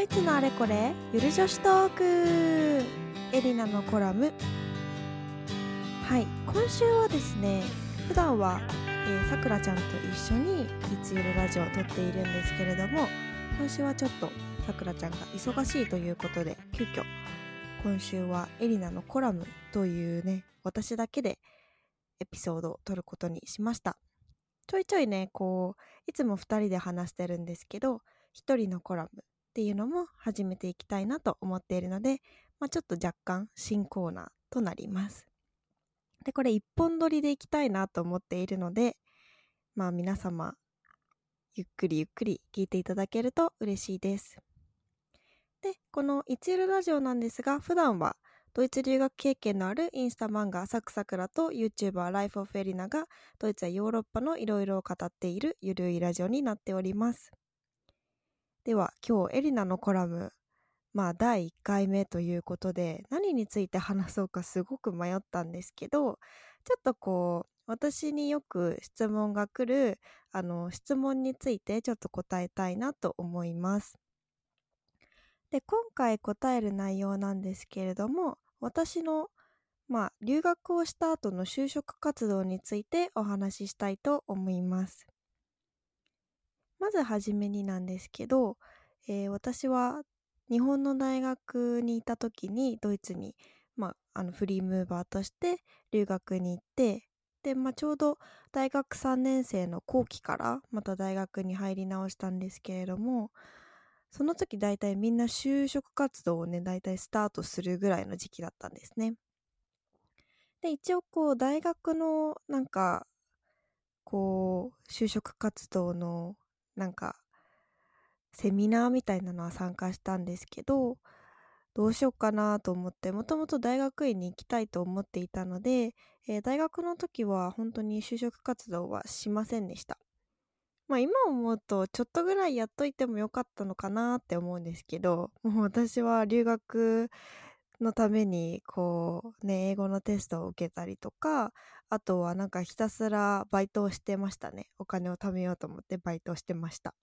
ドイツのあれこれ？ゆる女子トーク。エリナのコラム。はい。今週はですね普段はさくらちゃんと一緒にいつゆるラジオを撮っているんですけれども今週はちょっとさくらちゃんが忙しいということで急遽今週はエリナのコラムというね私だけでエピソードを撮ることにしました。ちょいちょいねこういつも2人で話してるんですけど1人のコラム。っていうのも始めていきたいなと思っているので、まあ、ちょっと若干新コーナーとなりますでこれ一本撮りでいきたいなと思っているのでまあ皆様ゆっくりゆっくり聞いていただけると嬉しいですでこの「いつゆるラジオ」なんですが普段はドイツ留学経験のあるインスタ漫画サクサクラと YouTuber ライフオフエリナがドイツやヨーロッパのいろいろを語っているゆるいラジオになっております。では今日エリナのコラムまあ第1回目ということで何について話そうかすごく迷ったんですけどちょっとこう私によく質問が来るあの質問についてちょっと答えたいなと思います。で今回答える内容なんですけれども私のまあ留学をした後の就職活動についてお話ししたいと思いますまずはじめになんですけど、えー、私は日本の大学にいた時にドイツに、まあ、あのフリームーバーとして留学に行ってで、まあ、ちょうど大学3年生の後期からまた大学に入り直したんですけれどもその時大体みんな就職活動をね、大体スタートするぐらいの時期だったんですね。で、一応こう、大学のなんか、こう、就職活動のなんか、セミナーみたいなのは参加したんですけど、どうしようかなと思って、もともと大学院に行きたいと思っていたので、えー、大学の時は本当に就職活動はしませんでした。まあ今思うとちょっとぐらいやっといてもよかったのかなって思うんですけど、もう私は留学のためにこうね、英語のテストを受けたりとか、あとはなんかひたすらバイトをしてましたね。お金を貯めようと思ってバイトをしてました。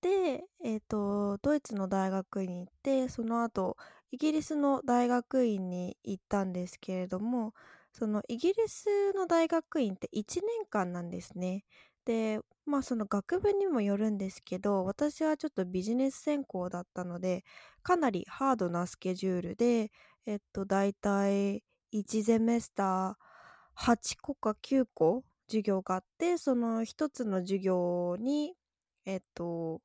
で、えっ、ー、と、ドイツの大学院に行って、その後、イギリスの大学院に行ったんですけれども、そのイギリスの大学院って1年間なんですね。で、まあその学部にもよるんですけど、私はちょっとビジネス専攻だったので、かなりハードなスケジュールで、えっと、だいたい1ゼメスター8個か9個授業があって、その一つの授業に、えっと、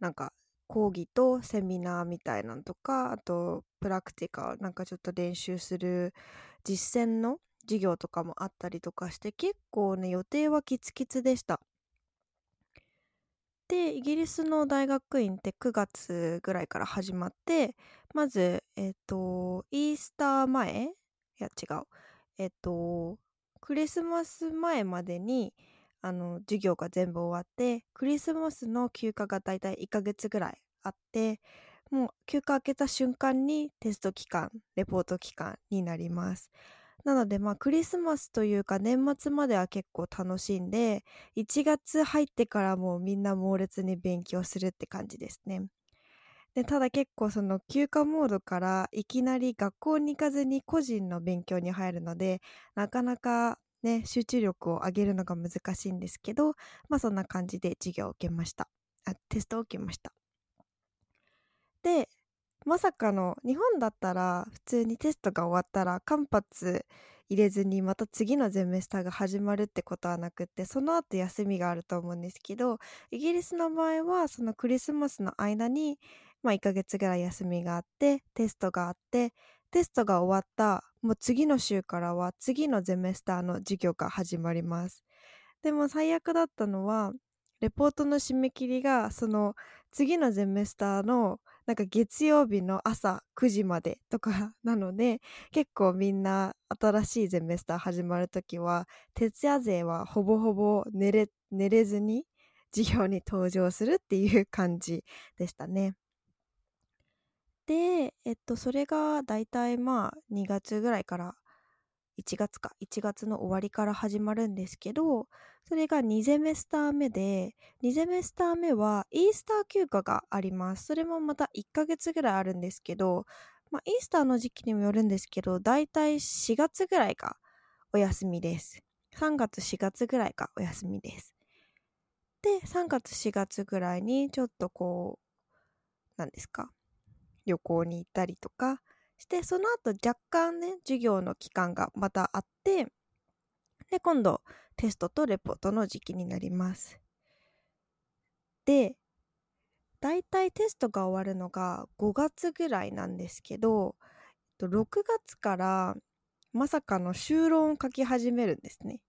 なんか講義とセミナーみたいなのとか、あとプラクティカ、なんかちょっと練習する実践の授業とかもあったりとかして結構ね予定はキツキツでした。でイギリスの大学院って9月ぐらいから始まってまずえっ、ー、とイースター前？いや違う。えっ、ー、とクリスマス前までにあの授業が全部終わってクリスマスの休暇がだいたい1ヶ月ぐらいあってもう休暇明けた瞬間にテスト期間レポート期間になります。なのでまあクリスマスというか年末までは結構楽しんで1月入ってからもうみんな猛烈に勉強するって感じですね。でただ結構その休暇モードからいきなり学校に行かずに個人の勉強に入るのでなかなかね集中力を上げるのが難しいんですけどまあそんな感じで授業を受けましたあテストを受けましたでまさかの日本だったら普通にテストが終わったら間髪入れずにまた次のゼメスターが始まるってことはなくってその後休みがあると思うんですけどイギリスの場合はそのクリスマスの間に、まあ、1ヶ月ぐらい休みがあってテストがあってテストが終わったもう次の週からは次のゼメスターの授業が始まります。でも最悪だったのはレポートの締め切りがその次のゼメスターのなんか月曜日の朝9時までとか なので結構みんな新しいゼメスター始まる時は徹夜勢はほぼほぼ寝れ寝れずに授業に登場するっていう感じでしたね。で、えっと、それが大体まあ2月ぐらいから1月か1月の終わりから始まるんですけどそれが2ゼメスター目で2ゼメスター目はイースター休暇があります。それもまた1ヶ月ぐらいあるんですけど、まあ、イースターの時期にもよるんですけどだいたい4月ぐらいがお休みです。3月4月ぐらいがお休みです。で3月4月ぐらいにちょっとこう何ですか旅行に行ったりとかしてその後若干ね授業の期間がまたあってで今度テストとレポートの時期になります。でだいたいテストが終わるのが5月ぐらいなんですけど6月からまさかの修論を書き始めるんですね。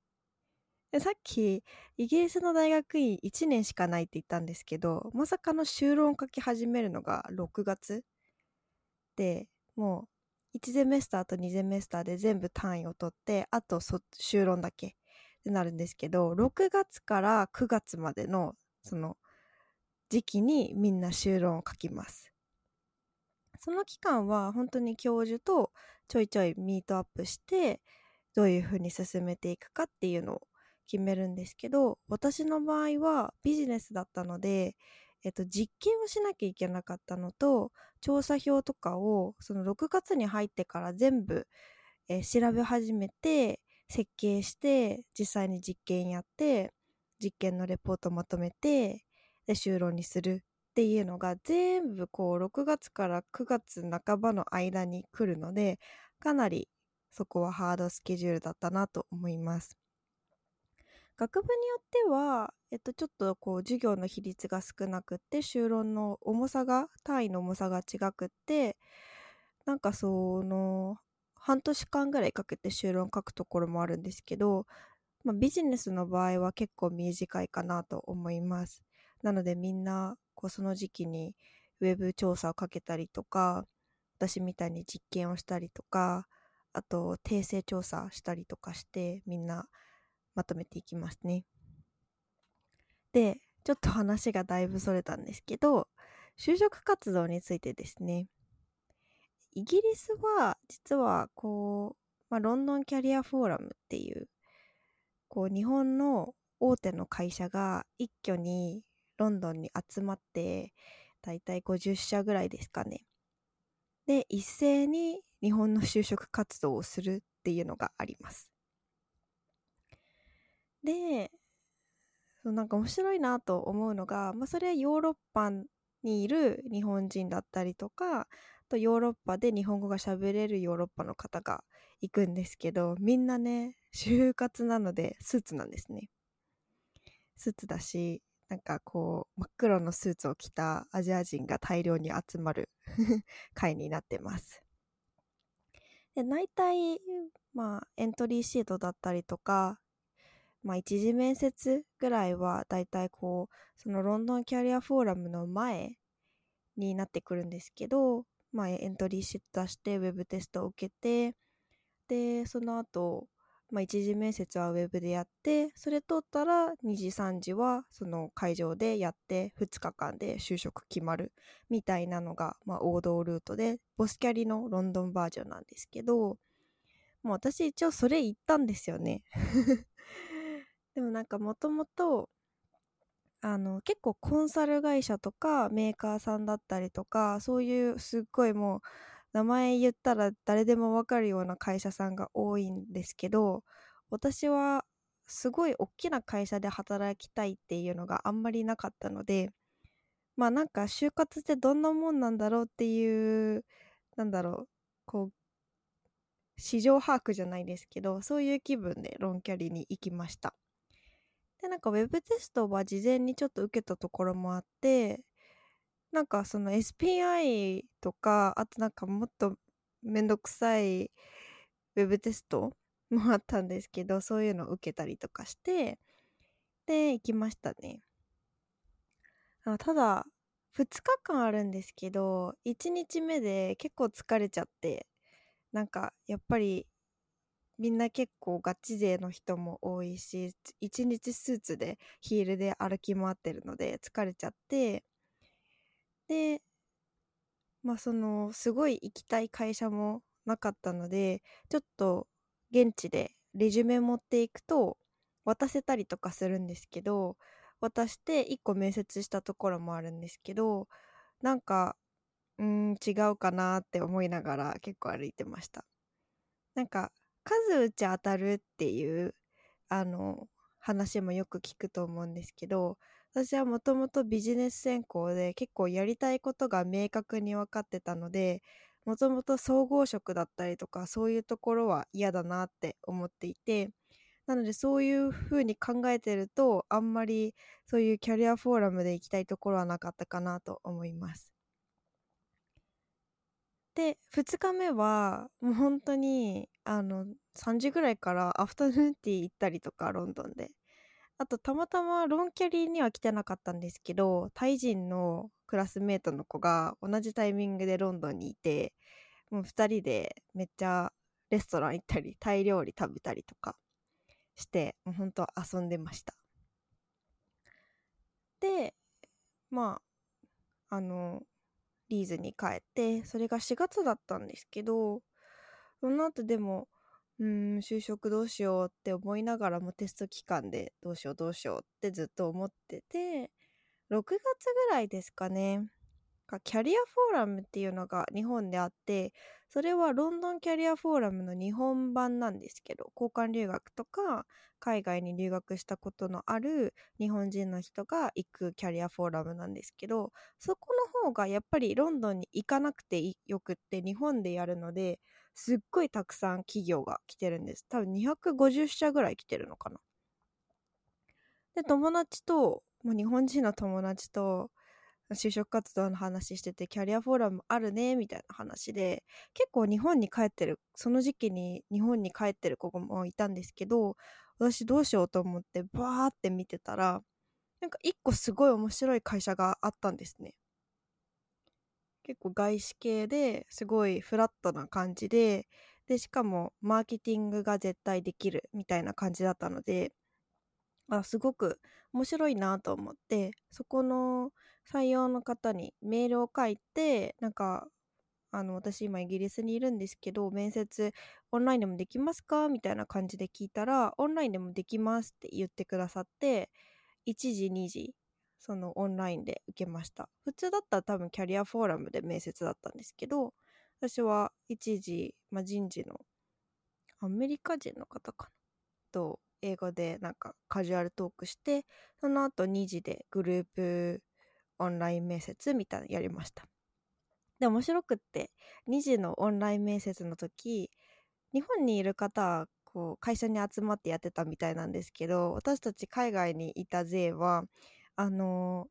でさっきイギリスの大学院1年しかないって言ったんですけどまさかの修論を書き始めるのが6月でもう1ゼメスターと2ゼメスターで全部単位を取ってあと修論だけってなるんですけど6月から9月までのその時期にみんな修論を書きます。その期間は本当に教授とちょいちょいミートアップしてどういうふうに進めていくかっていうのを決めるんですけど私の場合はビジネスだったので、えっと、実験をしなきゃいけなかったのと調査票とかをその6月に入ってから全部、えー、調べ始めて設計して実際に実験やって実験のレポートまとめてで就論にするっていうのが全部こう6月から9月半ばの間に来るのでかなりそこはハードスケジュールだったなと思います。学部によっては、えっと、ちょっとこう授業の比率が少なくって修論の重さが単位の重さが違くってなんかその半年間ぐらいかけて修論書くところもあるんですけど、まあ、ビジネスの場合は結構短いかなと思います。なのでみんなこうその時期にウェブ調査をかけたりとか私みたいに実験をしたりとかあと訂正調査したりとかしてみんなまとめていきますね。で、ちょっと話がだいぶそれたんですけど、就職活動についてですね。イギリスは実はこう、まあ、ロンドンキャリアフォーラムっていうこう日本の大手の会社が一挙にロンドンに集まってだいたい50社ぐらいですかね。で一斉に日本の就職活動をするっていうのがあります。で、そうなんか面白いなと思うのが、まあ、それはヨーロッパにいる日本人だったりとか、とヨーロッパで日本語が喋れるヨーロッパの方が行くんですけど、みんなね、就活なのでスーツなんですね。スーツだし、なんかこう、真っ黒のスーツを着たアジア人が大量に集まる 会になってます。で、大体、まあ、エントリーシートだったりとか、まあ一次面接ぐらいはだいたいこうそのロンドンキャリアフォーラムの前になってくるんですけど、まあ、エントリーシート出してウェブテストを受けてでその後、まあ一次面接はウェブでやってそれ通ったら2次3次はその会場でやって2日間で就職決まるみたいなのが、まあ、王道ルートでボスキャリのロンドンバージョンなんですけどもう私一応それ言ったんですよね。でもなんかもともとあの結構コンサル会社とかメーカーさんだったりとかそういうすっごいもう名前言ったら誰でもわかるような会社さんが多いんですけど私はすごい大きな会社で働きたいっていうのがあんまりなかったのでまあなんか就活ってどんなもんなんだろうっていうなんだろうこう市場把握じゃないですけどそういう気分でロンキャリに行きました。で、なんか Web テストは事前にちょっと受けたところもあって、なんかその SPI とか、あとなんかもっとめんどくさい Web テストもあったんですけど、そういうのを受けたりとかして、で、行きましたね。あただ、2日間あるんですけど、1日目で結構疲れちゃって、なんかやっぱりみんな結構ガチ勢の人も多いし一日スーツでヒールで歩き回ってるので疲れちゃって。でまあそのすごい行きたい会社もなかったのでちょっと現地でレジュメ持っていくと渡せたりとかするんですけど渡して1個面接したところもあるんですけどなんかうん違うかなって思いながら結構歩いてました。なんか数打ち当たるっていうあの話もよく聞くと思うんですけど私はもともとビジネス専攻で結構やりたいことが明確に分かってたのでもともと総合職だったりとかそういうところは嫌だなって思っていてなのでそういう風に考えてるとあんまりそういうキャリアフォーラムで行きたいところはなかったかなと思います。で2日目はもう本当にあの3時ぐらいからアフタヌーンティー行ったりとかロンドンで。あとたまたまロンキャリーには来てなかったんですけどタイ人のクラスメートの子が同じタイミングでロンドンにいてもう2人でめっちゃレストラン行ったりタイ料理食べたりとかしてもうほんと遊んでました。でまああのリーズに帰ってそれが4月だったんですけどその後でもうん就職どうしようって思いながらもテスト期間でどうしようどうしようってずっと思ってて6月ぐらいですかね。キャリアフォーラムっていうのが日本であってそれはロンドンキャリアフォーラムの日本版なんですけど交換留学とか海外に留学したことのある日本人の人が行くキャリアフォーラムなんですけどそこの方がやっぱりロンドンに行かなくてよくって日本でやるのですっごいたくさん企業が来てるんです。多分250社ぐらい来てるのかな。で友達ともう日本人の友達と就職活動の話しててキャリアフォーラムあるねみたいな話で結構日本に帰ってるその時期に日本に帰ってる子もいたんですけど私どうしようと思ってバーって見てたらなんか一個すごい面白い会社があったんですね。結構外資系ですごいフラットな感じででしかもマーケティングが絶対できるみたいな感じだったのであすごく面白いなと思ってそこの採用の方にメールを書いてなんかあの私今イギリスにいるんですけど面接オンラインでもできますか？みたいな感じで聞いたらオンラインでもできますって言ってくださって1時2時そのオンラインで受けました。普通だったら多分キャリアフォーラムで面接だったんですけど私は1時、まあ、人事のアメリカ人の方かな？と英語でなんかカジュアルトークしてその後2時でグループオンライン面接みたいなのやりました。で、面白くって、2時のオンライン面接の時、日本にいる方は、こう、会社に集まってやってたみたいなんですけど、私たち海外にいた勢は、あのー、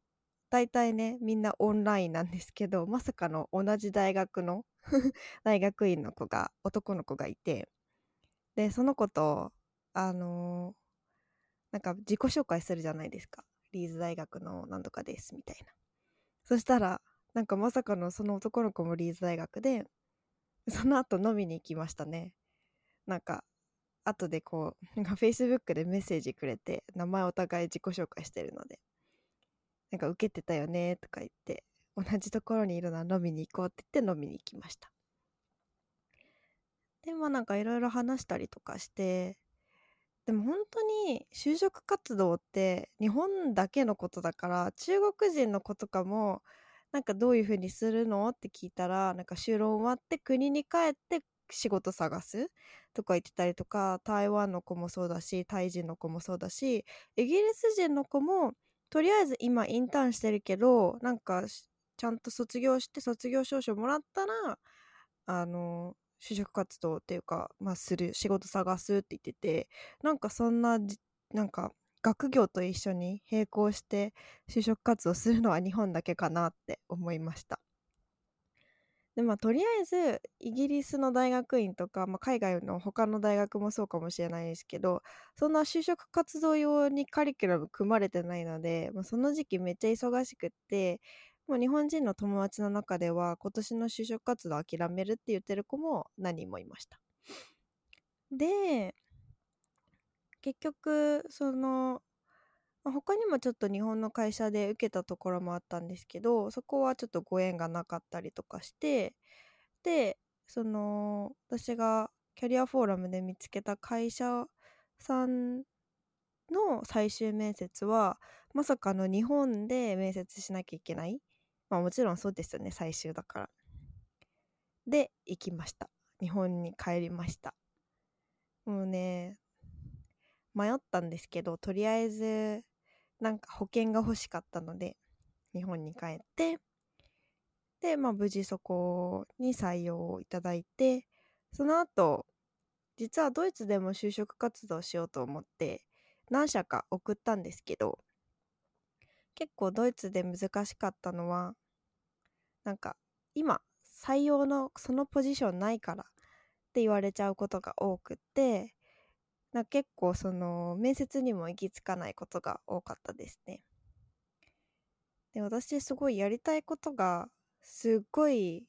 大体ね、みんなオンラインなんですけど、まさかの同じ大学の 大学院の子が、男の子がいて、で、その子と、あの、なんか自己紹介するじゃないですか。リーズ大学の何とかですみたいな。そしたらなんかまさかのその男の子もリーズ大学でその後飲みに行きましたね。なんか後でこうなんか Facebook でメッセージくれて名前お互い自己紹介してるので。なんか受けてたよねとか言って同じところにいるのは飲みに行こうって言って飲みに行きました。でまあなんかいろいろ話したりとかしてでも本当に就職活動って日本だけのことだから中国人の子とかもなんかどういう風にするの？って聞いたらなんか就労終わって国に帰って仕事探すとか言ってたりとか台湾の子もそうだしタイ人の子もそうだしイギリス人の子もとりあえず今インターンしてるけどなんかちゃんと卒業して卒業証書もらったらあの就職活動っていうか、まあ、する仕事探すって言っててなんかそんななんか学業と一緒に並行して就職活動するのは日本だけかなって思いました。でまあとりあえずイギリスの大学院とか、まあ、海外の他の大学もそうかもしれないですけどそんな就職活動用にカリキュラム組まれてないので、まあ、その時期めっちゃ忙しくってもう日本人の友達の中では今年の就職活動諦めるって言ってる子も何人もいました。で、結局、その、他にもちょっと日本の会社で受けたところもあったんですけど、そこはちょっとご縁がなかったりとかして、で、その、私がキャリアフォーラムで見つけた会社さんの最終面接はまさかの日本で面接しなきゃいけないまあもちろんそうですよね最終だから。で行きました。日本に帰りました。もうね迷ったんですけどとりあえずなんか保険が欲しかったので日本に帰ってでまあ無事そこに採用をいただいてその後実はドイツでも就職活動しようと思って何社か送ったんですけど結構ドイツで難しかったのはなんか今採用のそのポジションないからって言われちゃうことが多くってな結構その面接にも行き着かないことが多かったですね。で私すごいやりたいことがすっごい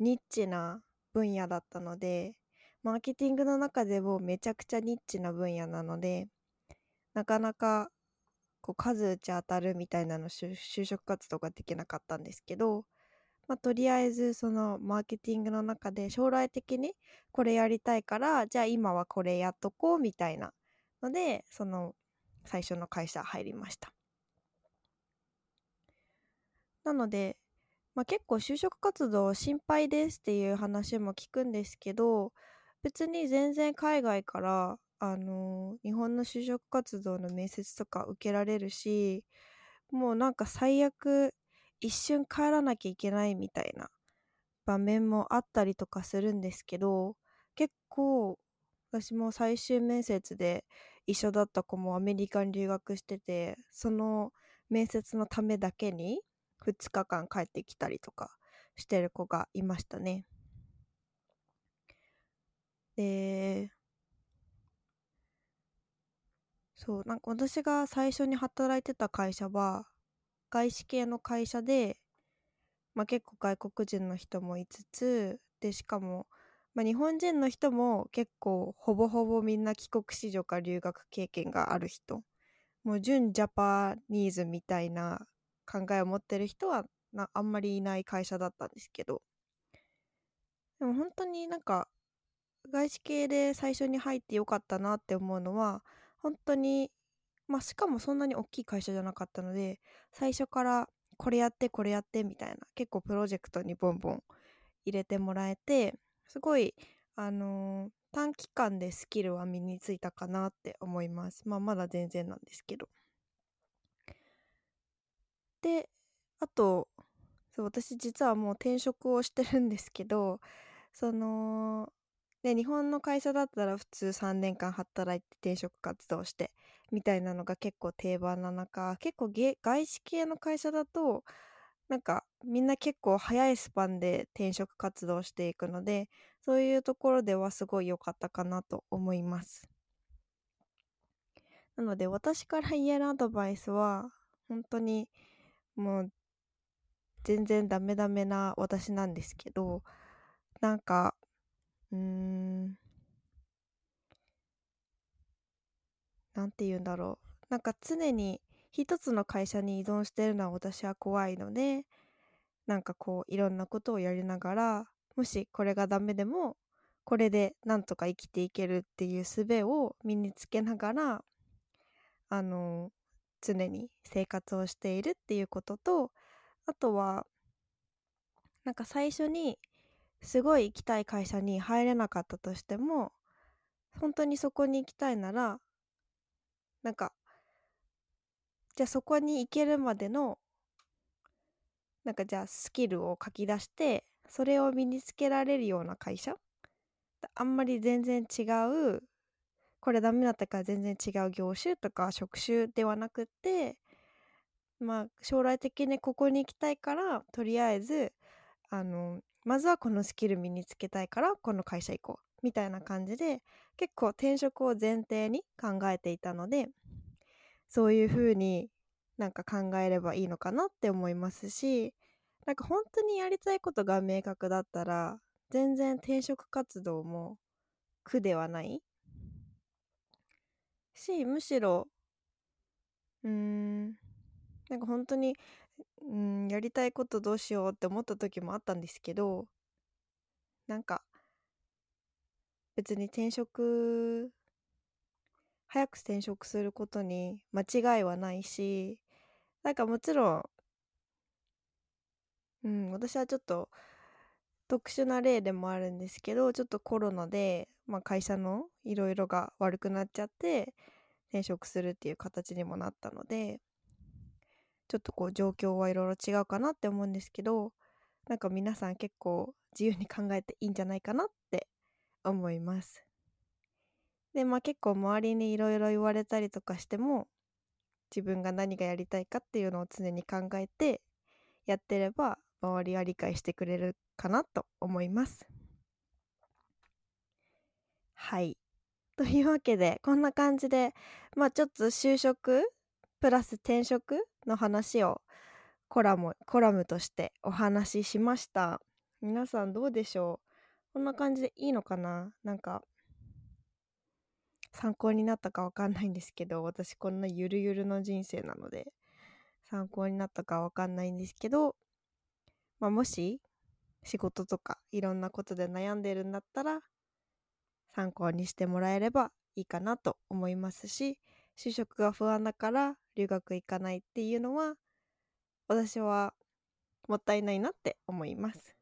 ニッチな分野だったのでマーケティングの中でもめちゃくちゃニッチな分野なのでなかなかこう数打ち当たるみたいなの就職活動ができなかったんですけど、まあ、とりあえずそのマーケティングの中で将来的にこれやりたいからじゃあ今はこれやっとこうみたいなのでその最初の会社入りました。なので、まあ、結構就職活動心配ですっていう話も聞くんですけど別に全然海外からあの日本の就職活動の面接とか受けられるしもうなんか最悪一瞬帰らなきゃいけないみたいな場面もあったりとかするんですけど結構私も最終面接で一緒だった子もアメリカに留学しててその面接のためだけに2日間帰ってきたりとかしてる子がいましたね。でそうなんか私が最初に働いてた会社は外資系の会社で、まあ、結構外国人の人もいつつでしかも、まあ、日本人の人も結構ほぼほぼみんな帰国子女か留学経験がある人。もう純ジャパニーズみたいな考えを持ってる人はなあんまりいない会社だったんですけど。でも本当になんか外資系で最初に入ってよかったなって思うのは本当にまあしかもそんなに大きい会社じゃなかったので最初からこれやってこれやってみたいな結構プロジェクトにボンボン入れてもらえてすごいあのー、短期間でスキルは身についたかなって思います。まあまだ全然なんですけど。であとそう私実はもう転職をしてるんですけどそので日本の会社だったら普通3年間働いて転職活動してみたいなのが結構定番な中結構外資系の会社だとなんかみんな結構早いスパンで転職活動していくのでそういうところではすごい良かったかなと思います。なので私から言えるアドバイスは本当にもう全然ダメダメな私なんですけどなんかうーん。なんて言うんだろう。なんか常に一つの会社に依存してるのは私は怖いのでなんかこういろんなことをやりながらもしこれがダメでもこれでなんとか生きていけるっていう術を身につけながらあの常に生活をしているっていうこととあとはなんか最初にすごい行きたい会社に入れなかったとしても本当にそこに行きたいならなんかじゃあそこに行けるまでのなんかじゃあスキルを書き出してそれを身につけられるような会社？あんまり全然違うこれダメだったから全然違う業種とか職種ではなくってまあ将来的にここに行きたいからとりあえずあのまずはこのスキル身につけたいからこの会社行こうみたいな感じで結構転職を前提に考えていたのでそういう風になんか考えればいいのかなって思いますしなんか本当にやりたいことが明確だったら全然転職活動も苦ではない。しむしろうーんなんか本当にうんやりたいことどうしようって思った時もあったんですけど。なんか別に転職早く転職することに間違いはないしなんかもちろんうん私はちょっと特殊な例でもあるんですけどちょっとコロナで、まあ、会社のいろいろが悪くなっちゃって転職するっていう形にもなったので。ちょっとこう状況はいろいろ違うかなって思うんですけどなんか皆さん結構自由に考えていいんじゃないかなって思います。でまあ結構周りにいろいろ言われたりとかしても自分が何がやりたいかっていうのを常に考えてやってれば周りは理解してくれるかなと思います。はい。というわけでこんな感じでまあちょっと就職プラス転職の話をコラムコラムとしてお話ししました。皆さんどうでしょう？こんな感じでいいのかな？なんか参考になったかわかんないんですけど私こんなゆるゆるの人生なので参考になったかわかんないんですけど、まあ、もし仕事とかいろんなことで悩んでるんだったら参考にしてもらえればいいかなと思いますし就職が不安だから留学行かないっていうのは私はもったいないなって思います。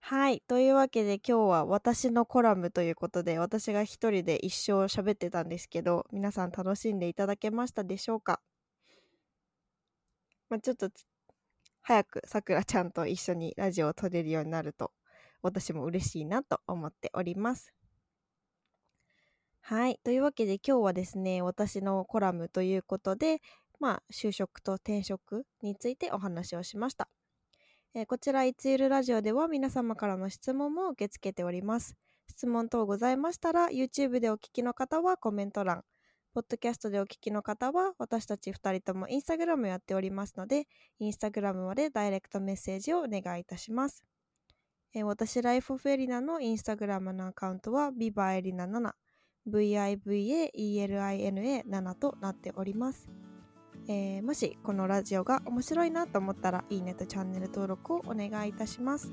はい。というわけで今日は私のコラムということで私が一人で一生喋ってたんですけど皆さん楽しんでいただけましたでしょうか？まあ、ちょっと早くさくらちゃんと一緒にラジオを撮れるようになると私も嬉しいなと思っております。はい。というわけで今日はですね、私のコラムということで、まあ、就職と転職についてお話をしました。えー、こちら、いつゆるラジオでは皆様からの質問も受け付けております。質問等ございましたら、YouTube でお聞きの方はコメント欄、ポッドキャストでお聞きの方は、私たち2人ともインスタグラムやっておりますので、インスタグラムまでダイレクトメッセージをお願いいたします。えー、私、ライフオフエリナのインスタグラムのアカウントは、ビバエリナ7、VIVAELINA7 となっております。えー、もしこのラジオが面白いなと思ったらいいねとチャンネル登録をお願いいたします。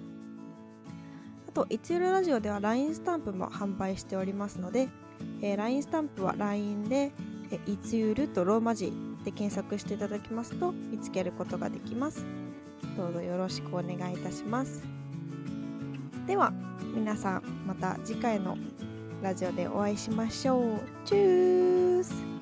あと、いつゆるラジオでは LINE スタンプも販売しておりますので、えー、LINE スタンプは LINE で、えいつゆるとローマ字で検索していただきますと見つけることができます。どうぞよろしくお願いいたします。では皆さんまた次回のラジオでお会いしましょう。チュース